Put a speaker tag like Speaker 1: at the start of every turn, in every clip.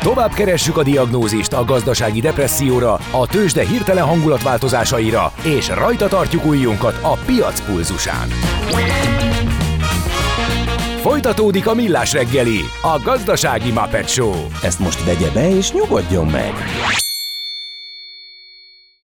Speaker 1: Tovább keressük a diagnózist a gazdasági depresszióra, a tőzsde hirtelen hangulatváltozásaira, és rajta tartjuk ujjunkat a piac pulzusán. Folytatódik a Millás reggeli, a gazdasági Muppet Show.
Speaker 2: Ezt most vegye be és nyugodjon meg!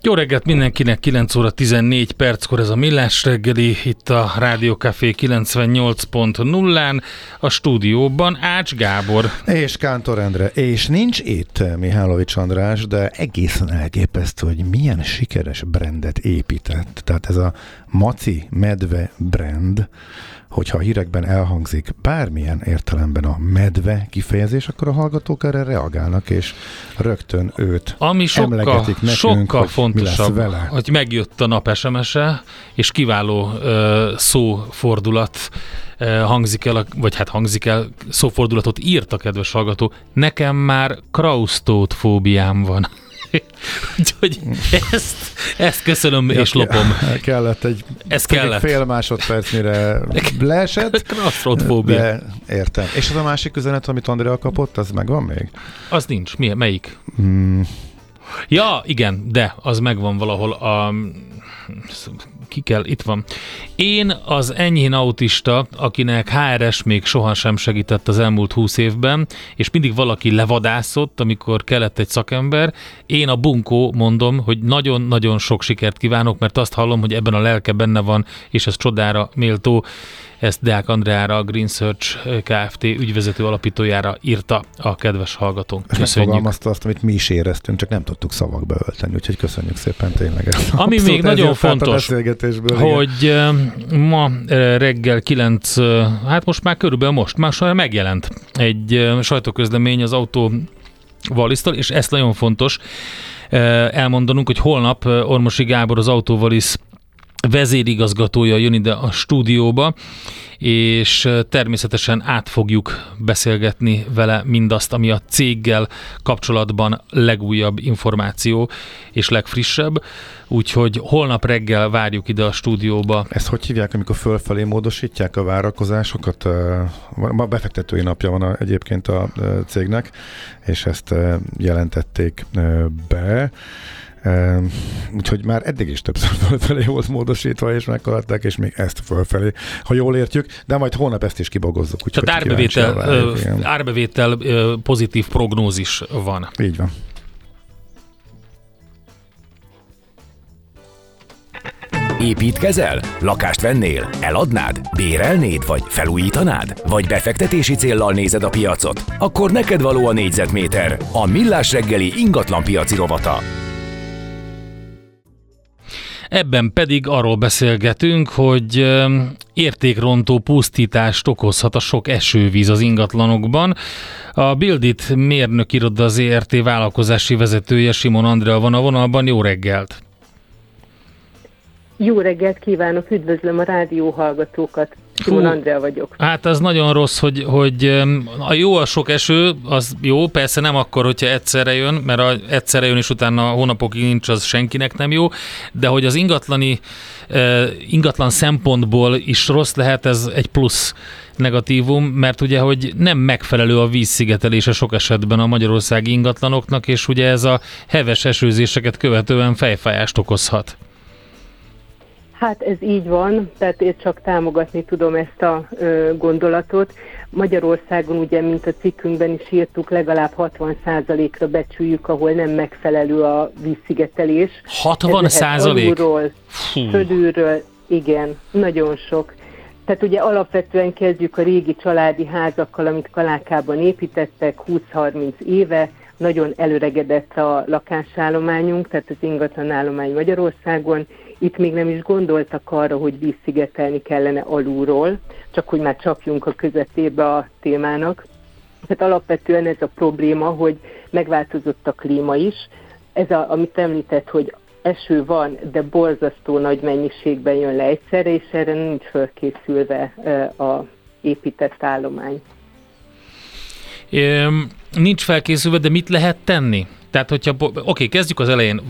Speaker 3: Jó reggelt mindenkinek, 9 óra 14 perckor ez a Millás reggeli, itt a Rádió Café 98.0-án, a stúdióban Ács Gábor.
Speaker 4: És Kántor Endre, és nincs itt Mihálovics András, de egészen elképesztő, hogy milyen sikeres brandet épített. Tehát ez a Maci Medve brand, hogyha a hírekben elhangzik bármilyen értelemben a medve kifejezés, akkor a hallgatók erre reagálnak, és rögtön őt
Speaker 3: Ami sokkal,
Speaker 4: emlegetik nekünk,
Speaker 3: sokkal
Speaker 4: hogy
Speaker 3: fontosabb,
Speaker 4: mi lesz vele.
Speaker 3: hogy megjött a nap SMS-e, és kiváló uh, szófordulat hangzik el, vagy hát hangzik el, szófordulatot írt a kedves hallgató. Nekem már Kraustót fóbiám van. Úgyhogy ezt, ezt köszönöm és lopom.
Speaker 4: Kellett egy
Speaker 3: Ez kellett.
Speaker 4: fél másodperc, mire leesett.
Speaker 3: Kraustótfóbia.
Speaker 4: De értem. És az a másik üzenet, amit Andrea kapott, az megvan még?
Speaker 3: Az nincs. Mi, melyik?
Speaker 4: Hmm,
Speaker 3: Ja, igen, de az megvan valahol a... Ki kell, itt van. Én az enyhén autista, akinek HRS még sohasem segített az elmúlt húsz évben, és mindig valaki levadászott, amikor kellett egy szakember. Én a bunkó mondom, hogy nagyon-nagyon sok sikert kívánok, mert azt hallom, hogy ebben a lelke benne van, és ez csodára méltó. Ezt Deák Andreára, a Green Search Kft. ügyvezető alapítójára írta a kedves hallgatónk. Köszönjük.
Speaker 4: megfogalmazta azt, amit mi is éreztünk, csak nem tudtuk szavakba ölteni, úgyhogy köszönjük szépen tényleg. ezt.
Speaker 3: Ami még nagyon fontos,
Speaker 4: igen.
Speaker 3: hogy ma reggel 9, eh, hát most már körülbelül most, már megjelent egy sajtóközlemény az autó Valisztól, és ez nagyon fontos elmondanunk, hogy holnap Ormosi Gábor az Autóvalisz vezérigazgatója jön ide a stúdióba, és természetesen át fogjuk beszélgetni vele mindazt, ami a céggel kapcsolatban legújabb információ és legfrissebb. Úgyhogy holnap reggel várjuk ide a stúdióba.
Speaker 4: Ezt hogy hívják, amikor fölfelé módosítják a várakozásokat? Ma befektetői napja van egyébként a cégnek, és ezt jelentették be. Úgyhogy már eddig is többször fölfelé volt módosítva, és meghaladták, és még ezt fölfelé, ha jól értjük, de majd hónap ezt is kibogozzuk. Úgyhogy
Speaker 3: Tehát árbevétel,
Speaker 4: igen.
Speaker 3: árbevétel pozitív prognózis van.
Speaker 4: Így van.
Speaker 1: Építkezel? Lakást vennél? Eladnád? Bérelnéd? Vagy felújítanád? Vagy befektetési céllal nézed a piacot? Akkor neked való a négyzetméter, a Millás reggeli ingatlan piaci rovata.
Speaker 3: Ebben pedig arról beszélgetünk, hogy értékrontó pusztítást okozhat a sok esővíz az ingatlanokban. A Bildit mérnök iroda ZRT vállalkozási vezetője Simon Andrea van a vonalban. Jó reggelt!
Speaker 5: Jó reggelt kívánok, üdvözlöm a rádió hallgatókat. Simon. Andrea vagyok.
Speaker 3: Hát az nagyon rossz, hogy, hogy a jó a sok eső, az jó, persze nem akkor, hogyha egyszerre jön, mert a egyszerre jön, és utána hónapokig nincs, az senkinek nem jó, de hogy az ingatlani, uh, ingatlan szempontból is rossz lehet, ez egy plusz negatívum, mert ugye, hogy nem megfelelő a vízszigetelése sok esetben a magyarországi ingatlanoknak, és ugye ez a heves esőzéseket követően fejfájást okozhat.
Speaker 5: Hát ez így van, tehát én csak támogatni tudom ezt a ö, gondolatot. Magyarországon ugye, mint a cikkünkben is írtuk, legalább 60%-ra becsüljük, ahol nem megfelelő a vízszigetelés.
Speaker 3: 60
Speaker 5: Ez lehet
Speaker 3: százalék?
Speaker 5: Alulról, fölülről, igen, nagyon sok. Tehát ugye alapvetően kezdjük a régi családi házakkal, amit Kalákában építettek 20-30 éve, nagyon előregedett a lakásállományunk, tehát az ingatlanállomány Magyarországon. Itt még nem is gondoltak arra, hogy vízszigetelni kellene alulról, csak hogy már csapjunk a közepébe a témának. Tehát alapvetően ez a probléma, hogy megváltozott a klíma is. Ez, a, amit említett, hogy eső van, de borzasztó nagy mennyiségben jön le egyszerre, és erre nincs fölkészülve a épített állomány.
Speaker 3: Nincs felkészülve, de mit lehet tenni? Tehát, hogyha, oké, kezdjük az elején,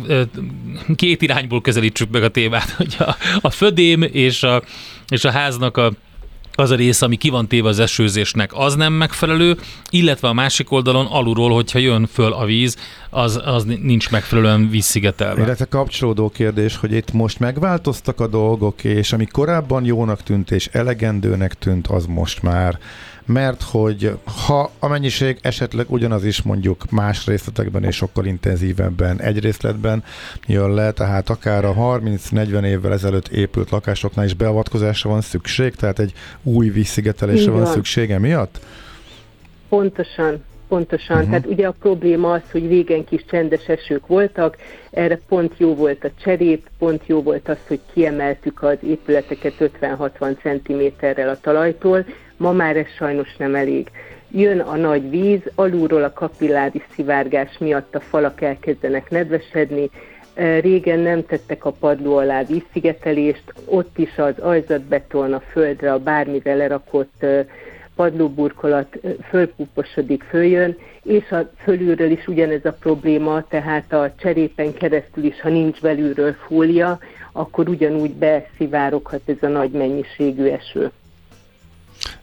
Speaker 3: két irányból közelítsük meg a témát, hogy a, a födém és a, és a háznak a az a rész, ami ki van téve az esőzésnek, az nem megfelelő, illetve a másik oldalon alulról, hogyha jön föl a víz, az, az nincs megfelelően vízszigetelve.
Speaker 4: Illetve kapcsolódó kérdés, hogy itt most megváltoztak a dolgok, és ami korábban jónak tűnt és elegendőnek tűnt, az most már mert hogy ha a mennyiség esetleg ugyanaz is mondjuk más részletekben és sokkal intenzívebben egy részletben jön le, tehát akár a 30-40 évvel ezelőtt épült lakásoknál is beavatkozásra van szükség, tehát egy új vízszigetelésre van szüksége miatt?
Speaker 5: Pontosan, Pontosan, uh-huh. tehát ugye a probléma az, hogy régen kis csendes esők voltak, erre pont jó volt a cserép, pont jó volt az, hogy kiemeltük az épületeket 50-60 cm-rel a talajtól, ma már ez sajnos nem elég. Jön a nagy víz, alulról a kapilláris szivárgás miatt a falak elkezdenek nedvesedni, Régen nem tettek a padló alá vízszigetelést, ott is az ajzatbeton a földre, a bármire lerakott padlóburkolat fölpuposodik, följön, és a fölülről is ugyanez a probléma, tehát a cserépen keresztül is, ha nincs belülről fólia, akkor ugyanúgy beszivároghat ez a nagy mennyiségű eső.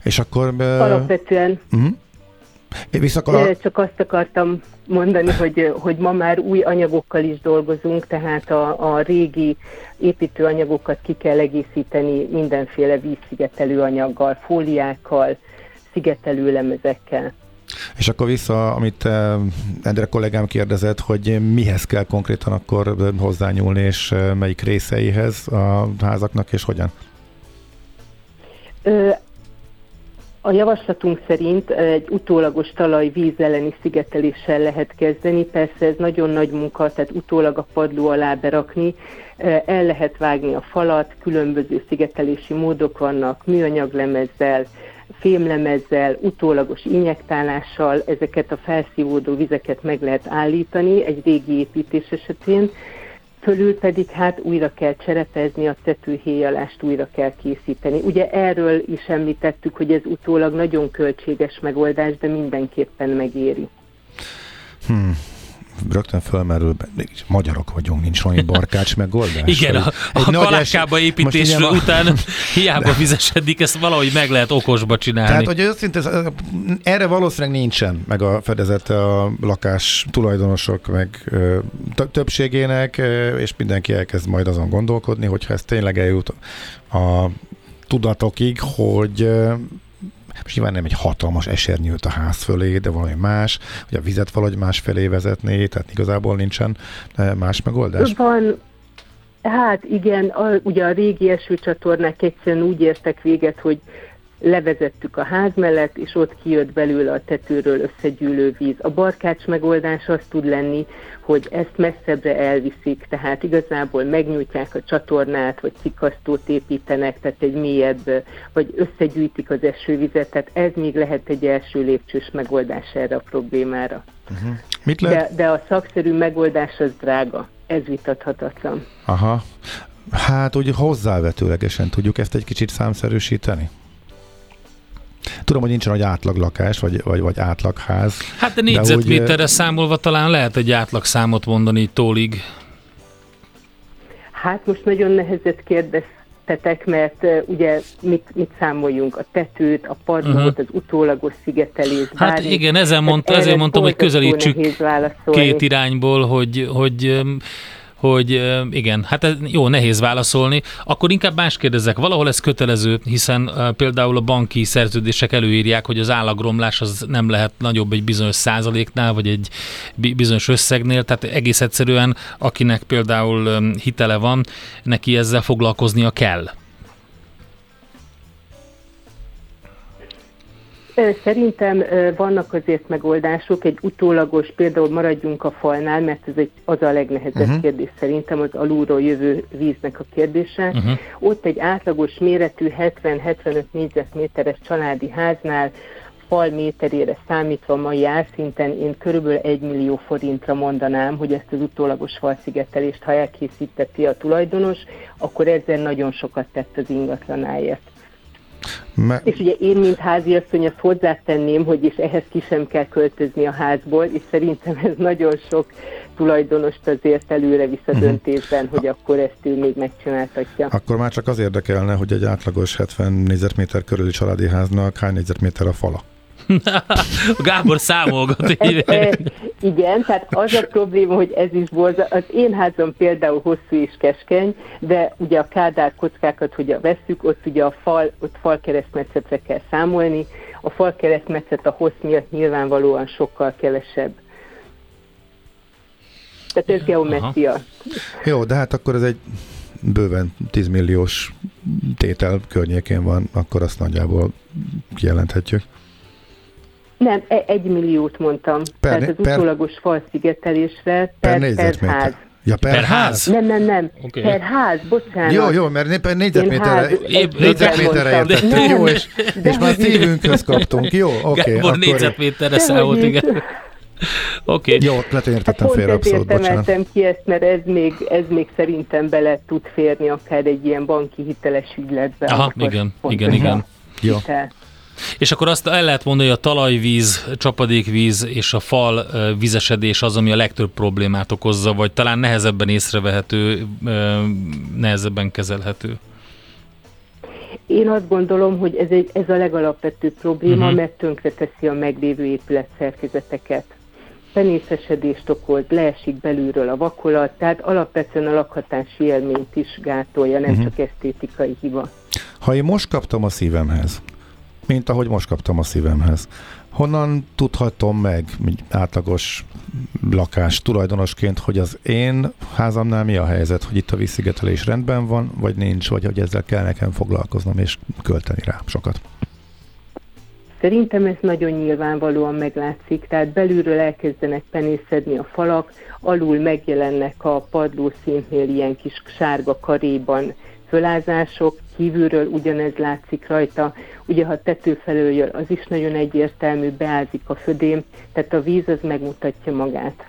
Speaker 4: És akkor...
Speaker 5: Be... Alapvetően... Uh-huh.
Speaker 4: Visszakar...
Speaker 5: Csak azt akartam mondani, hogy, hogy ma már új anyagokkal is dolgozunk, tehát a, a régi építőanyagokat ki kell egészíteni mindenféle vízszigetelő anyaggal, fóliákkal, szigetelő lemezekkel.
Speaker 4: És akkor vissza, amit Endre kollégám kérdezett, hogy mihez kell konkrétan akkor hozzányúlni, és melyik részeihez a házaknak, és hogyan?
Speaker 5: A javaslatunk szerint egy utólagos talaj-víz elleni szigeteléssel lehet kezdeni. Persze ez nagyon nagy munka, tehát utólag a padló alá berakni. El lehet vágni a falat, különböző szigetelési módok vannak, műanyaglemezzel, fémlemezzel, utólagos injektálással ezeket a felszívódó vizeket meg lehet állítani egy régi építés esetén, fölül pedig hát újra kell cserepezni, a tetőhéjalást újra kell készíteni. Ugye erről is említettük, hogy ez utólag nagyon költséges megoldás, de mindenképpen megéri.
Speaker 4: Hmm rögtön fölmerül, mégis magyarok vagyunk, nincs valami barkács megoldás.
Speaker 3: Igen, a, a kalákába építésről a... után hiába fizesedik, ezt valahogy meg lehet okosba csinálni.
Speaker 4: Tehát, hogy őszintén, erre valószínűleg nincsen meg a fedezete a lakás tulajdonosok, meg többségének, és mindenki elkezd majd azon gondolkodni, hogyha ez tényleg eljut a tudatokig, hogy most nyilván nem egy hatalmas esernyőt a ház fölé, de valami más, hogy a vizet valahogy más felé vezetné, tehát igazából nincsen eh, más megoldás?
Speaker 5: Van, hát igen, a, ugye a régi esőcsatornák egyszerűen úgy értek véget, hogy levezettük a ház mellett, és ott kijött belőle a tetőről összegyűlő víz. A barkács megoldás az tud lenni, hogy ezt messzebbre elviszik, tehát igazából megnyújtják a csatornát, vagy cikasztót építenek, tehát egy mélyebb, vagy összegyűjtik az esővizet, tehát ez még lehet egy első lépcsős megoldás erre a problémára. Uh-huh. Mit lehet? De, de a szakszerű megoldás az drága, ez vitathatatlan.
Speaker 4: Aha. Hát úgy hozzávetőlegesen tudjuk ezt egy kicsit számszerűsíteni? Tudom, hogy nincsen egy átlaglakás, vagy, vagy, vagy átlagház.
Speaker 3: Hát de négyzetméterre úgy, számolva talán lehet egy átlag mondani tólig.
Speaker 5: Hát most nagyon nehezet kérdeztetek, mert uh, ugye mit, mit számoljunk? A tetőt, a padlót, uh-huh. az utólagos szigetelés.
Speaker 3: Hát bármi. igen, ezen mondta, ezért mondtam, hogy közelítsük két irányból, hogy, hogy hogy igen, hát jó, nehéz válaszolni. Akkor inkább más kérdezek. Valahol ez kötelező, hiszen például a banki szerződések előírják, hogy az állagromlás az nem lehet nagyobb egy bizonyos százaléknál, vagy egy bizonyos összegnél, tehát egész egyszerűen, akinek például hitele van, neki ezzel foglalkoznia kell.
Speaker 5: Szerintem vannak azért megoldások, egy utólagos, például maradjunk a falnál, mert ez egy, az a legnehezebb uh-huh. kérdés szerintem, az alulról jövő víznek a kérdése. Uh-huh. Ott egy átlagos méretű 70-75 négyzetméteres családi háznál fal méterére számítva mai árszinten én körülbelül 1 millió forintra mondanám, hogy ezt az utólagos falszigetelést, ha elkészíteti a tulajdonos, akkor ezzel nagyon sokat tett az ingatlanáért. Me- és ugye én, mint háziasszony, azt hozzátenném, hogy és ehhez ki sem kell költözni a házból, és szerintem ez nagyon sok tulajdonost azért előre visz a uh-huh. döntésben, hogy akkor ezt ő még megcsináltatja.
Speaker 4: Akkor már csak az érdekelne, hogy egy átlagos 70 négyzetméter körüli családi háznak hány négyzetméter a fala?
Speaker 3: Gábor számolgat.
Speaker 5: igen, tehát az a probléma, hogy ez is borza. Az én házam például hosszú és keskeny, de ugye a kádár kockákat, hogy a veszük, ott ugye a fal, ott fal keresztmetszetre kell számolni. A fal keresztmetszet a hossz miatt nyilvánvalóan sokkal kevesebb. Tehát ez geometria.
Speaker 4: Jó, de hát akkor ez egy bőven 10 milliós tétel környékén van, akkor azt nagyjából kijelenthetjük.
Speaker 5: Nem, e- egy milliót mondtam. Per, Tehát az per, utólagos falszigetelésre per, per, per ház.
Speaker 4: Ja, per, per ház?
Speaker 5: Nem, nem, nem. Okay. Per ház, bocsánat.
Speaker 4: Jó, jó, mert per négyzetméterre, négyzetméterre értettük, jó, és, és már szívünkhöz kaptunk. Jó, oké. Okay,
Speaker 3: akkor... négyzetméterre számolt, igen.
Speaker 4: Oké. Okay. Jó, lehet, hogy értettem hát félre abszolút, bocsánat.
Speaker 5: ki ezt, mert ez még, ez még szerintem bele tud férni akár egy ilyen banki hiteles ügyletbe.
Speaker 3: Aha, igen, igen, igen. Jó. Hitel. És akkor azt el lehet mondani, hogy a talajvíz, csapadékvíz és a fal vizesedés az, ami a legtöbb problémát okozza, vagy talán nehezebben észrevehető, nehezebben kezelhető.
Speaker 5: Én azt gondolom, hogy ez, egy, ez a legalapvetőbb probléma, uh-huh. mert tönkreteszi a meglévő épületszerkezeteket. Penészesedést okoz, leesik belülről a vakolat, tehát alapvetően a lakhatási élményt is gátolja, nem uh-huh. csak esztétikai hiba.
Speaker 4: Ha én most kaptam a szívemhez, mint ahogy most kaptam a szívemhez. Honnan tudhatom meg, mint átlagos lakás tulajdonosként, hogy az én házamnál mi a helyzet, hogy itt a vízszigetelés rendben van, vagy nincs, vagy hogy ezzel kell nekem foglalkoznom és költeni rá sokat?
Speaker 5: Szerintem ez nagyon nyilvánvalóan meglátszik, tehát belülről elkezdenek penészedni a falak, alul megjelennek a padlószintnél ilyen kis sárga karéban fölázások, kívülről ugyanez látszik rajta, ugye ha tető felől jön, az is nagyon egyértelmű, beázik a födém, tehát a víz az megmutatja magát.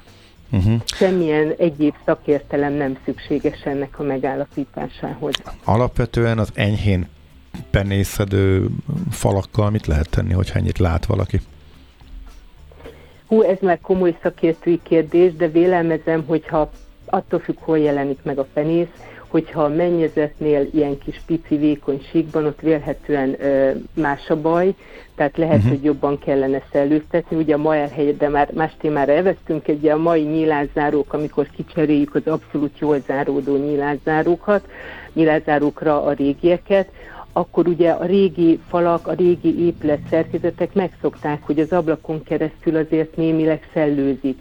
Speaker 5: Uh-huh. Semmilyen egyéb szakértelem nem szükséges ennek a megállapításához.
Speaker 4: Alapvetően az enyhén penészedő falakkal mit lehet tenni, hogyha ennyit lát valaki?
Speaker 5: Hú, ez már komoly szakértői kérdés, de vélelmezem, hogyha attól függ, hol jelenik meg a penész, hogyha a mennyezetnél ilyen kis pici vékony síkban, ott vélhetően ö, más a baj, tehát lehet, uh-huh. hogy jobban kellene szellőztetni. Ugye a ma elhelyett, de már más témára elvesztünk, egy a mai nyílászárók, amikor kicseréljük az abszolút jól záródó nyílászárókat, nyílászárókra a régieket, akkor ugye a régi falak, a régi épület szerkezetek megszokták, hogy az ablakon keresztül azért némileg szellőzik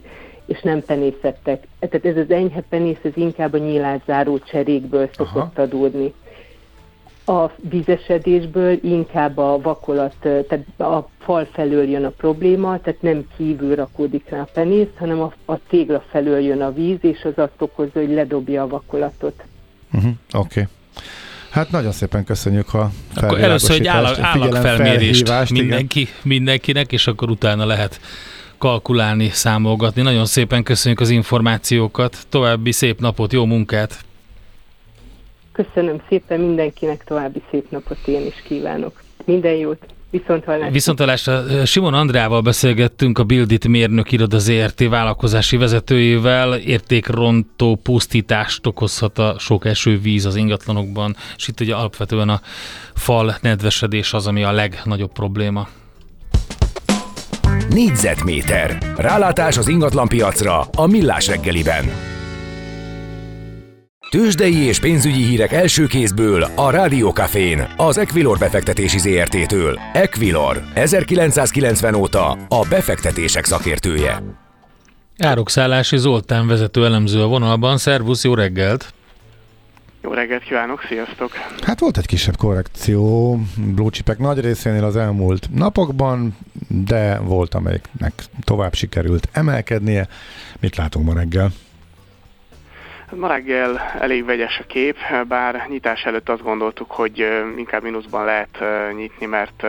Speaker 5: és nem penészettek. Tehát ez az enyhe penész, ez inkább a nyílászáró cserékből szokott Aha. adódni. A vízesedésből inkább a vakolat, tehát a fal felől jön a probléma, tehát nem kívül rakódik rá a penész, hanem a, a tégla felől jön a víz, és az azt okozza, hogy ledobja a vakolatot.
Speaker 4: Uh-huh. Oké. Okay. Hát nagyon szépen köszönjük a
Speaker 3: Akkor először egy állag, állagfelmérést mindenki, mindenkinek, és akkor utána lehet kalkulálni, számolgatni. Nagyon szépen köszönjük az információkat, további szép napot, jó munkát!
Speaker 5: Köszönöm szépen mindenkinek, további szép napot én is kívánok. Minden jót! Viszonthallásra.
Speaker 3: Viszonthallásra. Simon Andrával beszélgettünk, a Bildit mérnök iroda ZRT vállalkozási vezetőjével. Értékrontó pusztítást okozhat a sok esővíz az ingatlanokban, és itt ugye alapvetően a fal nedvesedés az, ami a legnagyobb probléma.
Speaker 1: Négyzetméter. Rálátás az ingatlanpiacra a Millás reggeliben. Tőzsdei és pénzügyi hírek első kézből a Rádiókafén, az Equilor befektetési ZRT-től. Equilor, 1990 óta a befektetések szakértője.
Speaker 3: Árokszállási Zoltán vezető elemző a vonalban. Szervusz, jó reggelt!
Speaker 6: Jó reggelt kívánok, sziasztok!
Speaker 4: Hát volt egy kisebb korrekció blue chipek nagy részénél az elmúlt napokban, de volt amelyiknek tovább sikerült emelkednie. Mit látunk ma reggel?
Speaker 6: Ma reggel elég vegyes a kép, bár nyitás előtt azt gondoltuk, hogy inkább mínuszban lehet nyitni, mert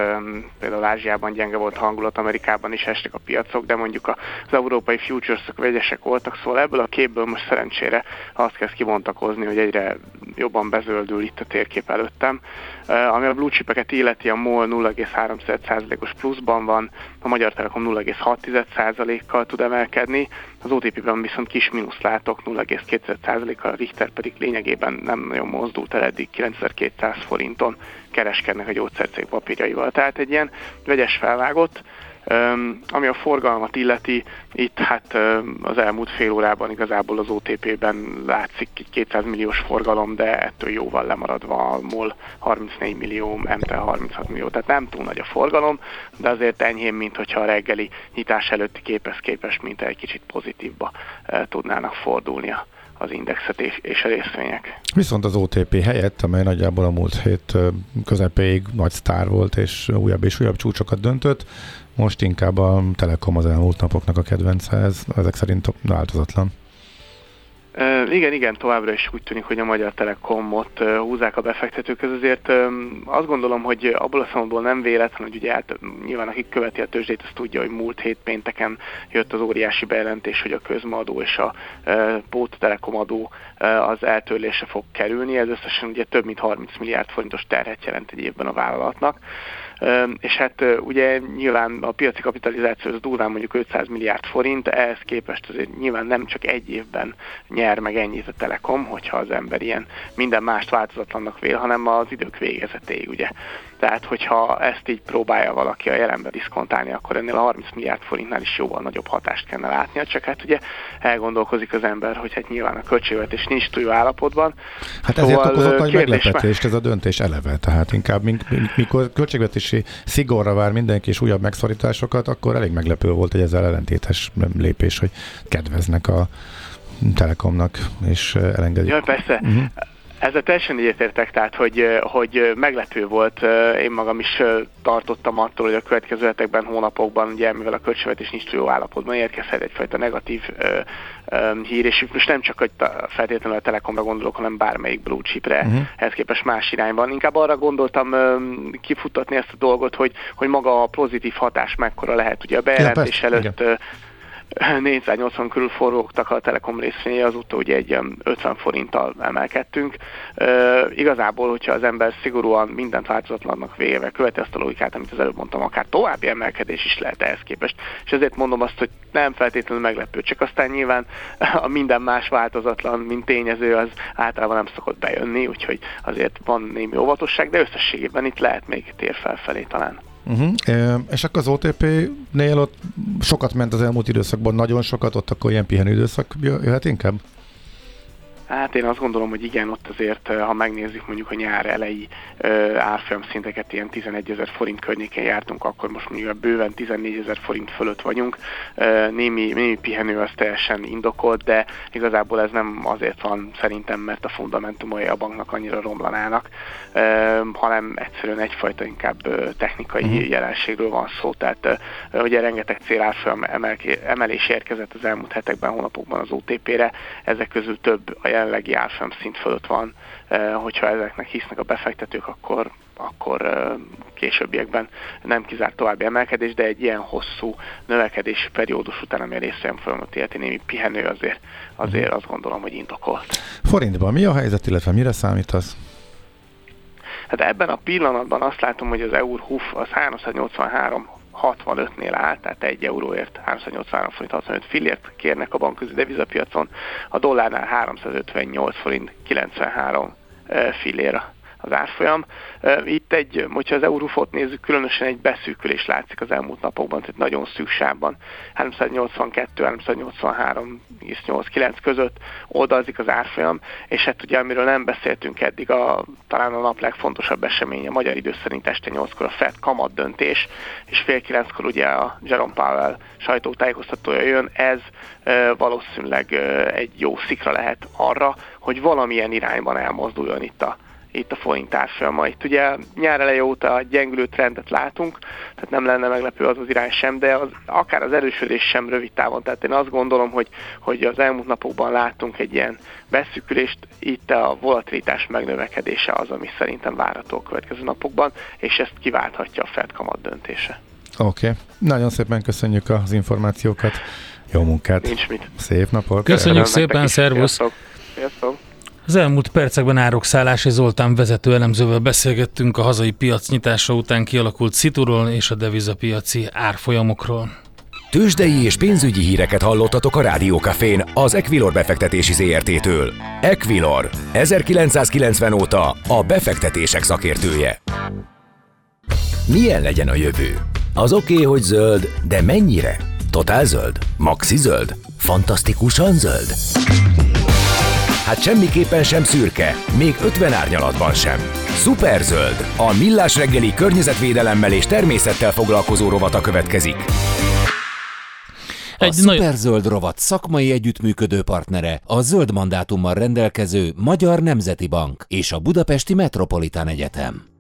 Speaker 6: például Ázsiában gyenge volt a hangulat, Amerikában is estek a piacok, de mondjuk az európai futures-ok vegyesek voltak, szóval ebből a képből most szerencsére azt kezd kibontakozni, hogy egyre jobban bezöldül itt a térkép előttem. Ami a blue chipeket illeti, a MOL 0,3%-os pluszban van, a Magyar Telekom 0,6%-kal tud emelkedni, az OTP-ben viszont kis mínusz látok, 0,2%-kal, a Richter pedig lényegében nem nagyon mozdult el eddig 9200 forinton kereskednek a gyógyszercég papírjaival. Tehát egy ilyen vegyes felvágott, ami a forgalmat illeti, itt hát az elmúlt fél órában igazából az OTP-ben látszik 200 milliós forgalom, de ettől jóval lemaradva a MOL 34 millió, MTL 36 millió, tehát nem túl nagy a forgalom, de azért enyhén, mint hogyha a reggeli nyitás előtti képes képes, mint egy kicsit pozitívba tudnának fordulni az indexet és a részvények.
Speaker 4: Viszont az OTP helyett, amely nagyjából a múlt hét közepéig nagy sztár volt, és újabb és újabb csúcsokat döntött, most inkább a Telekom az elmúlt napoknak a kedvence, ez ezek szerint változatlan.
Speaker 6: Igen, igen, továbbra is úgy tűnik, hogy a Magyar Telekomot húzzák a befektetők. Ez azért azt gondolom, hogy abból a szempontból nem véletlen, hogy ugye át, nyilván akik követi a tőzsdét, azt tudja, hogy múlt hét pénteken jött az óriási bejelentés, hogy a közmadó és a Pót Telekom adó az eltörlése fog kerülni. Ez összesen ugye több mint 30 milliárd forintos terhet jelent egy évben a vállalatnak és hát ugye nyilván a piaci kapitalizáció az durván mondjuk 500 milliárd forint, ehhez képest azért nyilván nem csak egy évben nyer meg ennyit a Telekom, hogyha az ember ilyen minden mást változatlannak vél, hanem az idők végezetéig, ugye. Tehát, hogyha ezt így próbálja valaki a jelenben diszkontálni, akkor ennél a 30 milliárd forintnál is jóval nagyobb hatást kellene látnia, csak hát ugye elgondolkozik az ember, hogy hát nyilván a költségvetés nincs túl jó állapotban.
Speaker 4: Hát ezért szóval okozott nagy meglepetést ez a döntés eleve, tehát inkább mikor költségvetési szigorra vár mindenki és újabb megszorításokat, akkor elég meglepő volt egy ezzel ellentétes lépés, hogy kedveznek a Telekomnak, és elengedik.
Speaker 6: Ja, persze. Uh-huh. Ezzel teljesen egyetértek, tehát hogy, hogy meglepő volt. Én magam is tartottam attól, hogy a következő hetekben, hónapokban, ugye, mivel a költségvetés nincs túl jó állapotban, érkezhet egyfajta negatív ö, ö, hír, és most nem csak hogy feltétlenül a Telekomra gondolok, hanem bármelyik blue chipre, uh-huh. ehhez képest más irányban. Inkább arra gondoltam ö, kifutatni ezt a dolgot, hogy, hogy maga a pozitív hatás mekkora lehet. Ugye a bejelentés ja, előtt igen 480 körül forrógtak a Telekom részvényei, azóta ugye egy 50 forinttal emelkedtünk. E, igazából, hogyha az ember szigorúan mindent változatlannak véve követi azt a logikát, amit az előbb mondtam, akár további emelkedés is lehet ehhez képest. És ezért mondom azt, hogy nem feltétlenül meglepő, csak aztán nyilván a minden más változatlan, mint tényező, az általában nem szokott bejönni, úgyhogy azért van némi óvatosság, de összességében itt lehet még tér felfelé talán.
Speaker 4: Uh-huh. És akkor az OTP-nél ott sokat ment az elmúlt időszakban, nagyon sokat, ott akkor ilyen pihenő időszak jöhet inkább?
Speaker 6: Hát én azt gondolom, hogy igen, ott azért, ha megnézzük mondjuk a nyár elejé árfolyam szinteket, ilyen 11 ezer forint környéken jártunk, akkor most mondjuk bőven 14 ezer forint fölött vagyunk. Némi, némi pihenő az teljesen indokolt, de igazából ez nem azért van szerintem, mert a fundamentumai a banknak annyira romlanának, hanem egyszerűen egyfajta inkább technikai uh-huh. jelenségről van szó. Tehát ugye rengeteg célárfolyam emelés érkezett az elmúlt hetekben, hónapokban az OTP-re, ezek közül több a jelenlegi árfolyam szint fölött van, eh, hogyha ezeknek hisznek a befektetők, akkor, akkor eh, későbbiekben nem kizárt további emelkedés, de egy ilyen hosszú növekedési periódus után, ami a részfolyam folyamat illeti némi pihenő azért, azért azt gondolom, hogy indokolt.
Speaker 4: Forintban mi a helyzet, illetve mire számít az?
Speaker 6: Hát ebben a pillanatban azt látom, hogy az EUR HUF az 383 65-nél áll, tehát 1 euróért 383 forint 65 fillért kérnek a bankközi devizapiacon, a dollárnál 358 forint 93 fillér az árfolyam. Itt egy, hogyha az Eurofot nézzük, különösen egy beszűkülés látszik az elmúlt napokban, tehát nagyon szűksában. 382-383,89 között oldalzik az árfolyam, és hát ugye amiről nem beszéltünk eddig, a, talán a nap legfontosabb eseménye, magyar idő szerint este 8-kor a FED kamat döntés, és fél kilenckor ugye a Jerome Powell sajtótájékoztatója jön, ez valószínűleg egy jó szikra lehet arra, hogy valamilyen irányban elmozduljon itt a itt a forint árfolyama. Itt ugye nyár eleje óta gyengülő trendet látunk, tehát nem lenne meglepő az az irány sem, de az, akár az erősödés sem rövid távon. Tehát én azt gondolom, hogy, hogy az elmúlt napokban láttunk egy ilyen beszűkülést, itt a volatilitás megnövekedése az, ami szerintem várható a következő napokban, és ezt kiválthatja a Fed kamat döntése.
Speaker 4: Oké, okay. nagyon szépen köszönjük az információkat, jó munkát!
Speaker 6: Nincs mit.
Speaker 4: Szép napot!
Speaker 3: Köszönjük szépen, szervusz!
Speaker 6: Sziasztok! Sziasztok.
Speaker 3: Az elmúlt percekben Árokszállási Zoltán vezető elemzővel beszélgettünk a hazai piac nyitása után kialakult szituról és a devizapiaci árfolyamokról.
Speaker 1: Tőzsdei és pénzügyi híreket hallottatok a Rádiókafén az Equilor befektetési ZRT-től. Equilor, 1990 óta a befektetések szakértője. Milyen legyen a jövő? Az oké, okay, hogy zöld, de mennyire? Totál zöld? Maxi zöld? Fantasztikusan zöld? Hát semmiképpen sem szürke, még 50 árnyalatban sem. Superzöld, a millás reggeli környezetvédelemmel és természettel foglalkozó rovata következik.
Speaker 2: Egy a Superzöld rovat szakmai együttműködő partnere a zöld mandátummal rendelkező Magyar Nemzeti Bank és a Budapesti Metropolitán Egyetem.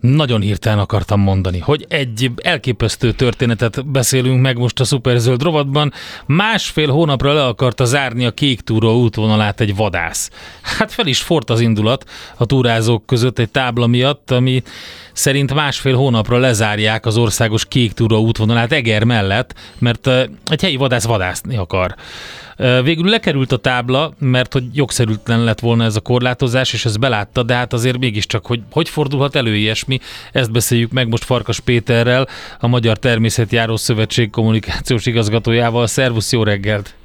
Speaker 3: Nagyon hirtelen akartam mondani, hogy egy elképesztő történetet beszélünk meg most a szuperzöld rovatban. Másfél hónapra le akarta zárni a kék túró útvonalát egy vadász. Hát fel is fort az indulat a túrázók között egy tábla miatt, ami szerint másfél hónapra lezárják az országos kék túró útvonalát Eger mellett, mert egy helyi vadász vadászni akar. Végül lekerült a tábla, mert hogy jogszerűtlen lett volna ez a korlátozás, és ez belátta, de hát azért mégiscsak, hogy hogy fordulhat elő ilyesmi, ezt beszéljük meg most Farkas Péterrel, a Magyar Természetjáró Szövetség kommunikációs igazgatójával. Szervusz, jó reggelt!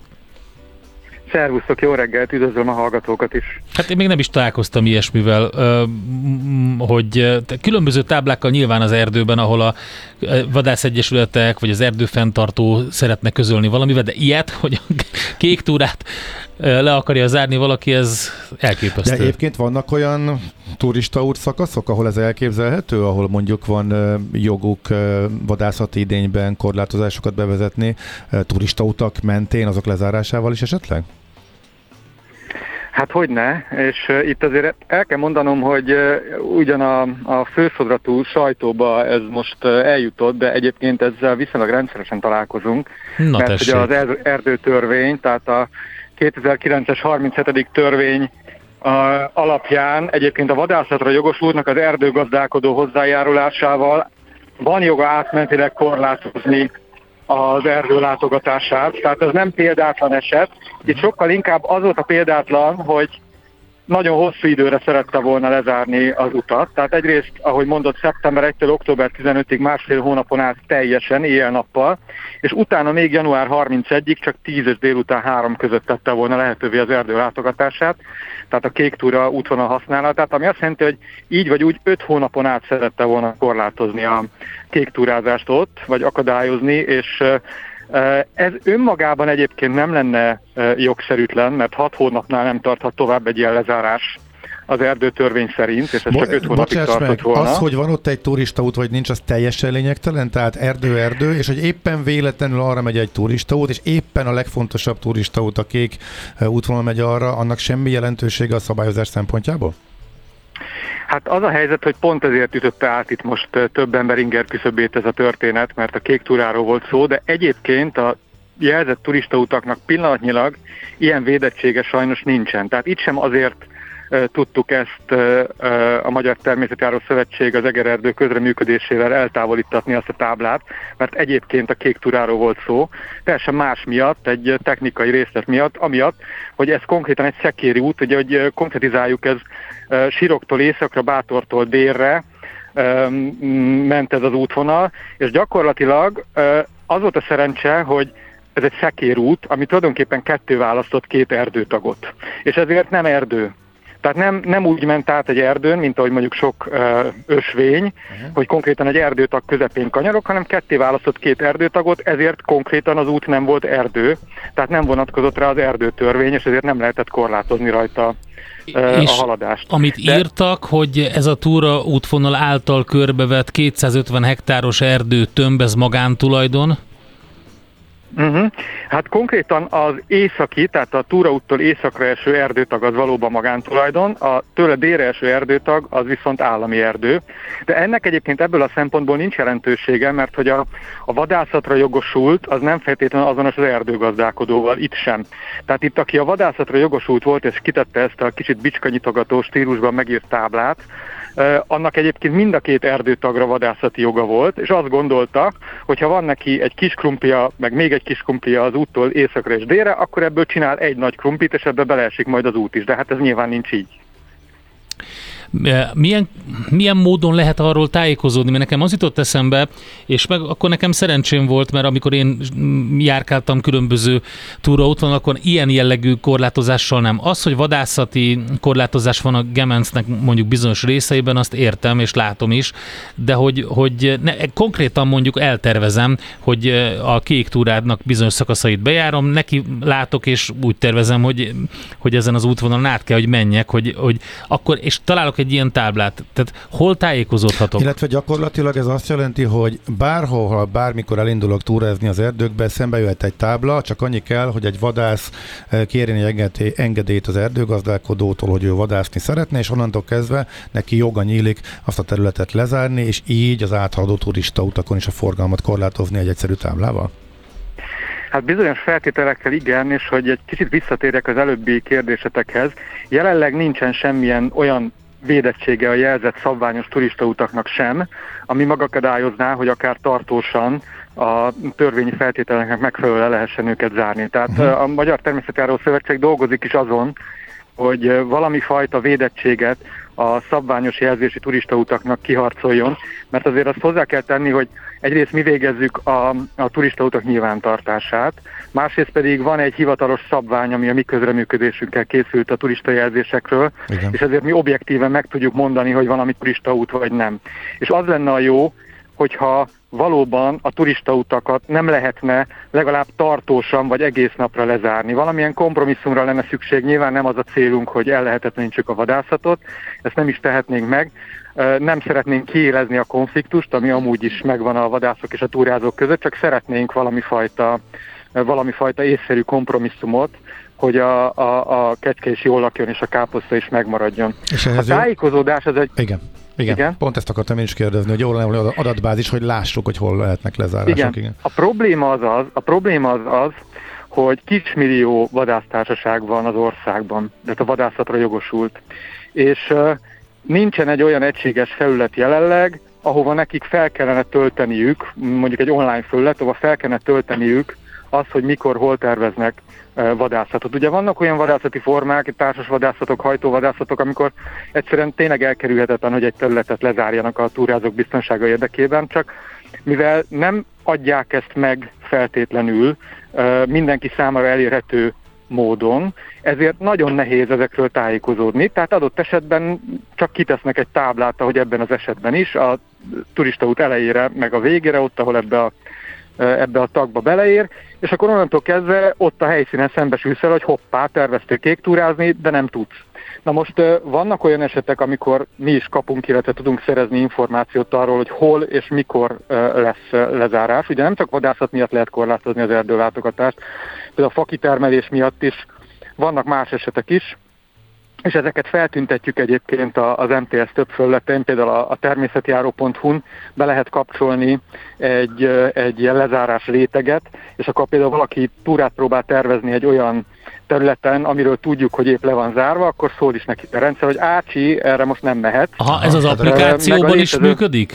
Speaker 7: Szervusztok, jó reggelt, üdvözlöm a hallgatókat is.
Speaker 3: Hát én még nem is találkoztam ilyesmivel, hogy különböző táblákkal nyilván az erdőben, ahol a vadászegyesületek vagy az erdőfenntartó szeretne közölni valamivel, de ilyet, hogy a kék túrát le akarja zárni valaki, ez elképesztő.
Speaker 4: De egyébként vannak olyan turista út szakaszok, ahol ez elképzelhető, ahol mondjuk van joguk vadászati idényben korlátozásokat bevezetni turista utak mentén, azok lezárásával is esetleg?
Speaker 7: Hát hogy ne, és uh, itt azért el kell mondanom, hogy uh, ugyan a, a főszodratú sajtóba ez most uh, eljutott, de egyébként ezzel viszonylag rendszeresen találkozunk,
Speaker 3: Na
Speaker 7: mert
Speaker 3: tessék.
Speaker 7: ugye az er, erdőtörvény, tehát a 2009-es 37. törvény alapján egyébként a vadászatra jogosultnak az erdőgazdálkodó hozzájárulásával van joga átmentileg korlátozni az erdő látogatását. Tehát ez nem példátlan eset. Itt sokkal inkább az volt a példátlan, hogy nagyon hosszú időre szerette volna lezárni az utat. Tehát egyrészt, ahogy mondott, szeptember 1-től október 15-ig másfél hónapon át teljesen, éjjel-nappal, és utána még január 31-ig csak 10 és délután 3 között tette volna lehetővé az erdő látogatását, tehát a kék túra útvonal használatát, ami azt jelenti, hogy így vagy úgy 5 hónapon át szerette volna korlátozni a kék túrázást ott, vagy akadályozni, és ez önmagában egyébként nem lenne jogszerűtlen, mert hat hónapnál nem tarthat tovább egy ilyen lezárás az erdőtörvény szerint, és ez csak öt hónapig tartott
Speaker 4: meg,
Speaker 7: volna.
Speaker 4: Az, hogy van ott egy turistaút, vagy nincs, az teljesen lényegtelen, tehát erdő-erdő, és hogy éppen véletlenül arra megy egy turistaút, és éppen a legfontosabb turistaút, a kék útvonal megy arra, annak semmi jelentősége a szabályozás szempontjából?
Speaker 7: Hát az a helyzet, hogy pont ezért ütötte át itt most több ember inger küszöbét ez a történet, mert a kék túráról volt szó, de egyébként a jelzett turistautaknak pillanatnyilag ilyen védettsége sajnos nincsen. Tehát itt sem azért tudtuk ezt a Magyar Természetjáró Szövetség az Egererdő közreműködésével eltávolítatni azt a táblát, mert egyébként a kék turáról volt szó, teljesen más miatt, egy technikai részlet miatt, amiatt, hogy ez konkrétan egy szekéri út, ugye, hogy konkretizáljuk, ez Siroktól északra, Bátortól délre ment ez az útvonal, és gyakorlatilag az volt a szerencse, hogy ez egy szekérút, ami tulajdonképpen kettő választott két erdőtagot. És ezért nem erdő. Tehát nem, nem úgy ment át egy erdőn, mint ahogy mondjuk sok uh, ösvény, uh-huh. hogy konkrétan egy erdőtag közepén kanyarok, hanem ketté választott két erdőtagot, ezért konkrétan az út nem volt erdő, tehát nem vonatkozott rá az erdőtörvény, és ezért nem lehetett korlátozni rajta uh,
Speaker 3: és
Speaker 7: a haladást.
Speaker 3: amit De... írtak, hogy ez a túra útvonal által körbevett 250 hektáros erdő tömbez magántulajdon,
Speaker 7: Uh-huh. Hát konkrétan az északi, tehát a túraúttól északra eső erdőtag az valóban magántulajdon, a tőle délre eső erdőtag az viszont állami erdő. De ennek egyébként ebből a szempontból nincs jelentősége, mert hogy a, a vadászatra jogosult, az nem feltétlenül azonos az erdőgazdálkodóval, itt sem. Tehát itt, aki a vadászatra jogosult volt, és kitette ezt a kicsit bicskanyitogató stílusban megírt táblát, annak egyébként mind a két erdőtagra vadászati joga volt, és azt gondolta, hogy ha van neki egy kis krumplia, meg még egy kis krumplia az úttól északra és délre, akkor ebből csinál egy nagy krumplit, és ebbe beleesik majd az út is. De hát ez nyilván nincs így.
Speaker 3: Milyen, milyen módon lehet arról tájékozódni? Mert nekem az jutott eszembe, és meg akkor nekem szerencsém volt, mert amikor én járkáltam különböző túraúton, akkor ilyen jellegű korlátozással nem. Az, hogy vadászati korlátozás van a Gemencnek mondjuk bizonyos részeiben, azt értem és látom is, de hogy, hogy ne, konkrétan mondjuk eltervezem, hogy a kék túrádnak bizonyos szakaszait bejárom, neki látok, és úgy tervezem, hogy, hogy ezen az útvonalon át kell, hogy menjek, hogy, hogy akkor, és találok egy egy ilyen táblát? Tehát hol tájékozódhatok?
Speaker 4: Illetve gyakorlatilag ez azt jelenti, hogy bárhol, bármikor elindulok túrázni az erdőkbe, szembe jöhet egy tábla, csak annyi kell, hogy egy vadász eh, kérni engedélyt az erdőgazdálkodótól, hogy ő vadászni szeretne, és onnantól kezdve neki joga nyílik azt a területet lezárni, és így az áthaladó turista utakon is a forgalmat korlátozni egy egyszerű táblával?
Speaker 7: Hát bizonyos feltételekkel igen, és hogy egy kicsit visszatérjek az előbbi kérdésetekhez, jelenleg nincsen semmilyen olyan védettsége a jelzett szabványos turistautaknak sem, ami megakadályozná, hogy akár tartósan a törvényi feltételeknek megfelelően lehessen őket zárni. Tehát uh-huh. a Magyar Természetjáró Szövetség dolgozik is azon, hogy valami fajta védettséget a szabványos jelzési turistautaknak kiharcoljon, mert azért azt hozzá kell tenni, hogy egyrészt mi végezzük a, a turistautak nyilvántartását, másrészt pedig van egy hivatalos szabvány, ami a mi közreműködésünkkel készült a turistajelzésekről, Igen. és ezért mi objektíven meg tudjuk mondani, hogy valami turistaút vagy nem. És az lenne a jó, hogyha valóban a turistautakat nem lehetne legalább tartósan vagy egész napra lezárni. Valamilyen kompromisszumra lenne szükség, nyilván nem az a célunk, hogy ellehetetlenítsük a vadászatot, ezt nem is tehetnénk meg. Nem szeretnénk kiélezni a konfliktust, ami amúgy is megvan a vadászok és a túrázók között, csak szeretnénk valami fajta, valami fajta észszerű kompromisszumot, hogy a, a, a kecske is jól lakjon, és a káposzta is megmaradjon. És a tájékozódás az egy...
Speaker 4: Igen igen, Igen, pont ezt akartam én is kérdezni, hogy jól lenne adatbázis, hogy lássuk, hogy hol lehetnek lezárások.
Speaker 7: Igen. Igen. A probléma az az, a probléma az az, hogy kismillió vadásztársaság van az országban, tehát a vadászatra jogosult. És uh, nincsen egy olyan egységes felület jelenleg, ahova nekik fel kellene tölteniük, mondjuk egy online felület, ahova fel kellene tölteniük az, hogy mikor, hol terveznek vadászatot. Ugye vannak olyan vadászati formák, társas vadászatok, hajtóvadászatok, amikor egyszerűen tényleg elkerülhetetlen, hogy egy területet lezárjanak a túrázók biztonsága érdekében, csak mivel nem adják ezt meg feltétlenül mindenki számára elérhető módon, ezért nagyon nehéz ezekről tájékozódni. Tehát adott esetben csak kitesznek egy táblát, ahogy ebben az esetben is, a turistaút elejére, meg a végére, ott, ahol ebbe a ebbe a tagba beleér, és akkor onnantól kezdve ott a helyszínen szembesülsz el, hogy hoppá, terveztél kék túrázni, de nem tudsz. Na most vannak olyan esetek, amikor mi is kapunk, illetve tudunk szerezni információt arról, hogy hol és mikor lesz lezárás. Ugye nem csak vadászat miatt lehet korlátozni az erdőlátogatást, például a fakitermelés miatt is vannak más esetek is, és ezeket feltüntetjük egyébként az MTS több felületén, például a, természetjáró.hu-n be lehet kapcsolni egy, egy ilyen lezárás réteget, és akkor például valaki túrát próbál tervezni egy olyan területen, amiről tudjuk, hogy épp le van zárva, akkor szól is neki a rendszer, hogy ácsi, erre most nem mehet.
Speaker 3: Aha, ez az applikációban is működik?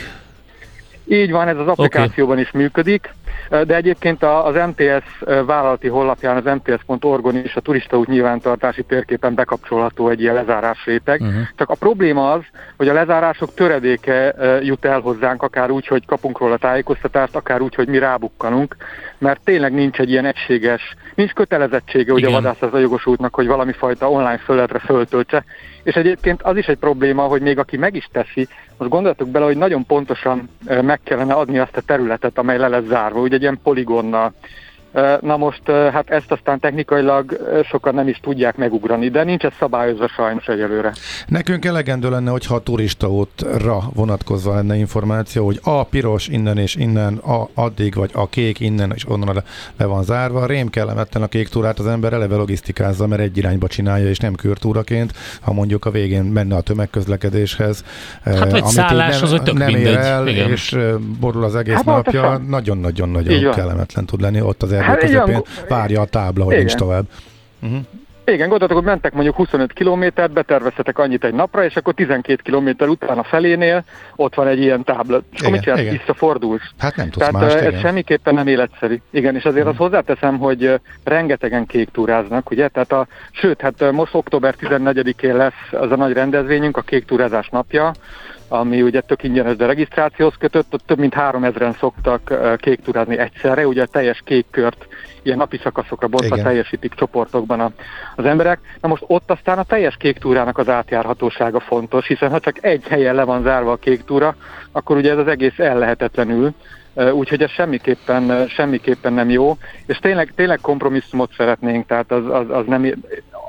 Speaker 7: Így van, ez az applikációban okay. is működik, de egyébként az MTS vállalati honlapján, az mts.org-on is a turistaút nyilvántartási térképen bekapcsolható egy ilyen lezárás réteg. Uh-huh. Csak a probléma az, hogy a lezárások töredéke jut el hozzánk, akár úgy, hogy kapunk róla tájékoztatást, akár úgy, hogy mi rábukkanunk, mert tényleg nincs egy ilyen egységes, nincs kötelezettsége ugye a vadászat a jogosultnak, hogy valami fajta online fölletre föltöltse, és egyébként az is egy probléma, hogy még aki meg is teszi, most gondoltuk bele, hogy nagyon pontosan meg kellene adni azt a területet, amely le lesz zárva, ugye egy ilyen poligonnal. Na most, hát ezt aztán technikailag sokan nem is tudják megugrani, de nincs ez szabályozva sajnos egyelőre.
Speaker 4: Nekünk elegendő lenne, hogyha a turistaútra vonatkozva lenne információ, hogy a piros innen és innen, a addig, vagy a kék innen és onnan le, le van zárva. Rém kellemetlen a kék túrát az ember eleve logisztikázza, mert egy irányba csinálja, és nem kürtúraként, ha mondjuk a végén menne a tömegközlekedéshez.
Speaker 3: Hát, amit szállás, nem, az tök
Speaker 4: nem
Speaker 3: ér
Speaker 4: el, Igen. és borul az egész hát, napja, nagyon-nagyon-nagyon kellemetlen tud lenni ott az erdő hát, közepén várja a tábla, hogy nincs tovább.
Speaker 7: Uh-huh. Igen, gondoltak, hogy mentek mondjuk 25 kilométert, beterveztetek annyit egy napra, és akkor 12 kilométer után a felénél ott van egy ilyen tábla. És akkor mit
Speaker 4: Igen,
Speaker 7: csinálsz?
Speaker 4: igen.
Speaker 7: Visszafordulsz.
Speaker 4: Hát nem tudsz
Speaker 7: Tehát
Speaker 4: mást,
Speaker 7: ez
Speaker 4: igen.
Speaker 7: semmiképpen nem életszerű. Igen, és azért azt hozzáteszem, hogy rengetegen kék túráznak, ugye? Tehát a, sőt, hát most október 14-én lesz az a nagy rendezvényünk, a kék túrázás napja, ami ugye tök ingyenes, de regisztrációhoz kötött, ott több mint 3000-en szoktak kék túrázni egyszerre, ugye a teljes kék kört ilyen napi szakaszokra bontva
Speaker 4: Igen.
Speaker 7: teljesítik csoportokban a, az emberek. Na most ott aztán a teljes kék túrának az átjárhatósága fontos, hiszen ha csak egy helyen le van zárva a kék túra, akkor ugye ez az egész ellehetetlenül, úgyhogy ez semmiképpen, semmiképpen nem jó, és tényleg, tényleg kompromisszumot szeretnénk, tehát az, az, az nem...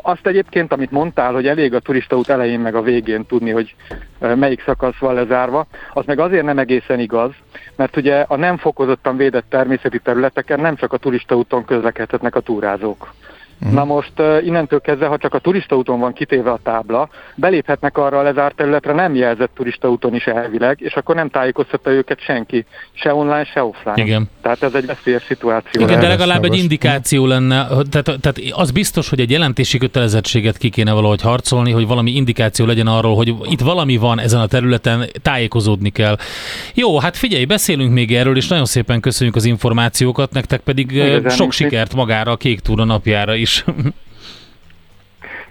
Speaker 7: Azt egyébként, amit mondtál, hogy elég a turistaút elején meg a végén tudni, hogy melyik szakasz van lezárva, az meg azért nem egészen igaz, mert ugye a nem fokozottan védett természeti területeken nem csak a turistaúton közlekedhetnek a túrázók.
Speaker 4: Mhm.
Speaker 7: Na most uh, innentől kezdve, ha csak a turistaúton van kitéve a tábla, beléphetnek arra a lezárt területre nem jelzett turistaúton is elvileg, és akkor nem tájékoztatta őket senki, se online, se offline.
Speaker 3: Igen.
Speaker 7: Tehát ez egy veszélyes szituáció.
Speaker 3: Igen, de legalább egy indikáció lenne, hogy- tehát, tehát az biztos, hogy egy jelentési kötelezettséget ki kéne valahogy harcolni, hogy valami indikáció legyen arról, hogy itt valami van ezen a területen, tájékozódni kell. Jó, hát figyelj, beszélünk még erről, és nagyon szépen köszönjük az információkat, nektek pedig
Speaker 7: Igazán
Speaker 3: sok sikert magára a Kék Túra napjára is.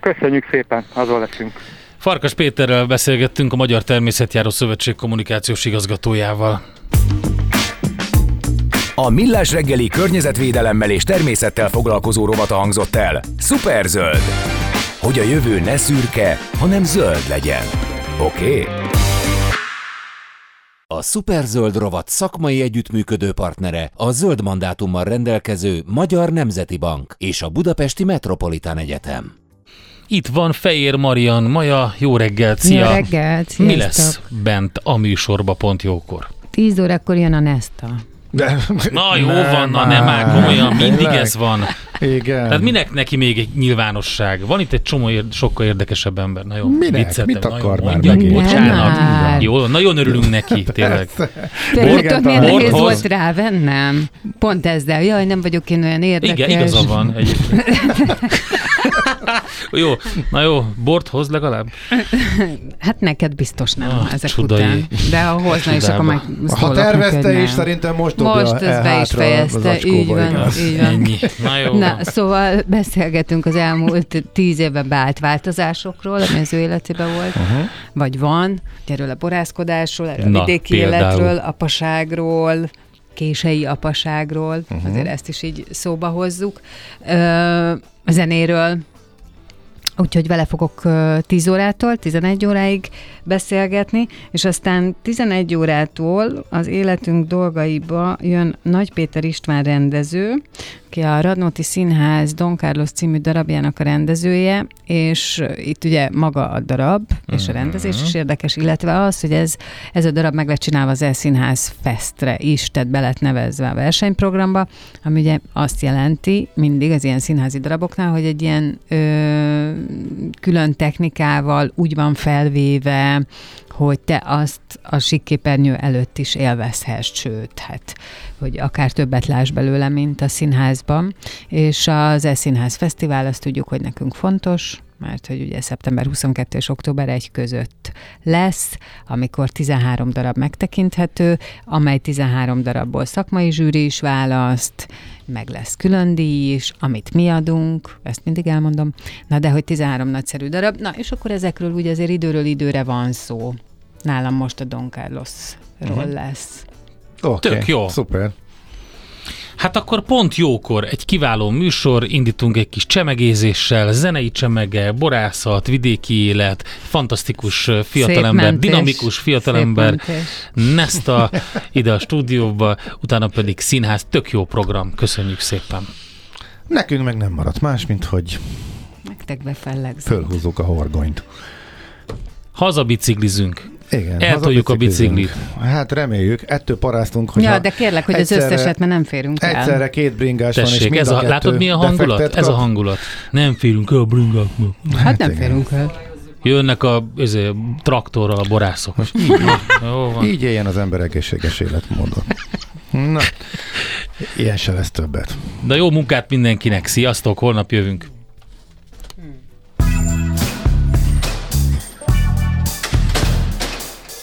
Speaker 7: Köszönjük szépen, azon leszünk.
Speaker 3: Farkas Péterrel beszélgettünk a Magyar Természetjáró Szövetség kommunikációs igazgatójával.
Speaker 1: A Millás reggeli környezetvédelemmel és természettel foglalkozó rovata hangzott el. Superzöld. Hogy a jövő ne szürke, hanem zöld legyen. Oké? Okay?
Speaker 2: A Superzöld rovat szakmai együttműködő partnere a zöld mandátummal rendelkező Magyar Nemzeti Bank és a Budapesti Metropolitán Egyetem.
Speaker 3: Itt van Fejér Marian, Maja, jó reggelt, szia!
Speaker 8: Jó reggelt,
Speaker 3: Mi
Speaker 8: sziasztok.
Speaker 3: lesz bent a műsorba pont jókor?
Speaker 8: 10 órakor jön a Nesta.
Speaker 4: De,
Speaker 3: Na jó van, na nem már komolyan, mindig ez van.
Speaker 4: Igen.
Speaker 3: Tehát minek neki még egy nyilvánosság? Van itt egy csomó ér- sokkal érdekesebb ember. Na jó,
Speaker 4: Minek? Mit
Speaker 3: Na jó,
Speaker 4: akar már?
Speaker 3: Bocsánat.
Speaker 8: Nem már.
Speaker 3: Jó, nagyon örülünk neki, tényleg.
Speaker 8: Tudod, miért nehéz volt rávennem? Pont ezzel. Jaj, nem vagyok én olyan érdekes.
Speaker 3: Igen, igaza van egyébként. jó, na jó, bort hoz legalább?
Speaker 8: Hát neked biztos nem
Speaker 3: Ah,
Speaker 8: ezek
Speaker 3: csodai.
Speaker 8: után. De ha hozna is, akkor meg
Speaker 4: Ha tervezte is, szerintem most dobja
Speaker 8: Most
Speaker 4: el
Speaker 8: ez be is fejezte, így van.
Speaker 4: igaz?
Speaker 8: Így van.
Speaker 3: Ennyi. Na jó.
Speaker 8: Na, szóval beszélgetünk az elmúlt tíz évben beállt változásokról, ami az ő életében volt, uh-huh. vagy van, erről a borászkodásról, erről
Speaker 3: Na,
Speaker 8: a vidéki
Speaker 3: például.
Speaker 8: életről, apaságról, kései apaságról, uh-huh. azért ezt is így szóba hozzuk, Ö, a zenéről, Úgyhogy vele fogok ö, 10 órától 11 óráig beszélgetni, és aztán 11 órától az életünk dolgaiba jön Nagy Péter István rendező, aki a Radnóti Színház Don Carlos című darabjának a rendezője, és itt ugye maga a darab és a rendezés is érdekes, illetve az, hogy ez, ez a darab meg lett csinálva az E-színház Festre is, tehát be lett nevezve a versenyprogramba, ami ugye azt jelenti mindig az ilyen színházi daraboknál, hogy egy ilyen ö, külön technikával úgy van felvéve, hogy te azt a sikképernyő előtt is élvezhess, sőt, hát, hogy akár többet láss belőle, mint a színházban. És az E-színház fesztivál, azt tudjuk, hogy nekünk fontos, mert hogy ugye szeptember 22 és október 1 között lesz, amikor 13 darab megtekinthető, amely 13 darabból szakmai zsűri is választ, meg lesz külön díj is, amit mi adunk, ezt mindig elmondom, na de hogy 13 nagyszerű darab, na és akkor ezekről ugye azért időről időre van szó. Nálam most a Don Carlosról uh-huh. lesz.
Speaker 4: Oké,
Speaker 3: Tök jó.
Speaker 4: Szuper.
Speaker 3: Hát akkor pont jókor egy kiváló műsor, indítunk egy kis csemegézéssel, zenei csemege, borászat, vidéki élet, fantasztikus fiatalember, dinamikus fiatalember. Nesta ide a stúdióba, utána pedig színház, tök jó program, köszönjük szépen.
Speaker 4: Nekünk meg nem maradt más, mint hogy
Speaker 8: Nektek befellegzünk.
Speaker 4: fölhúzzuk a horgonyt.
Speaker 3: Hazabiciklizünk.
Speaker 4: Igen,
Speaker 3: Eltoljuk a
Speaker 4: hazabiciklizünk. Hát reméljük, ettől paráztunk, hogy
Speaker 8: Ja, de kérlek, hogy az összeset, mert nem férünk el.
Speaker 4: Egyszerre két bringás van, és
Speaker 3: Tessék,
Speaker 4: mind
Speaker 3: ez
Speaker 4: a
Speaker 3: a,
Speaker 4: kettő
Speaker 3: látod mi a hangulat? Ez a hangulat. Nem férünk el a bringáknak.
Speaker 8: Hát nem
Speaker 4: igen.
Speaker 8: férünk el.
Speaker 3: Jönnek a ezért, traktorral a borászok.
Speaker 4: Most így,
Speaker 3: Jó van.
Speaker 4: így éljen az ember egészséges életmódon. Na, ilyen se lesz többet.
Speaker 3: De jó munkát mindenkinek, sziasztok, holnap jövünk.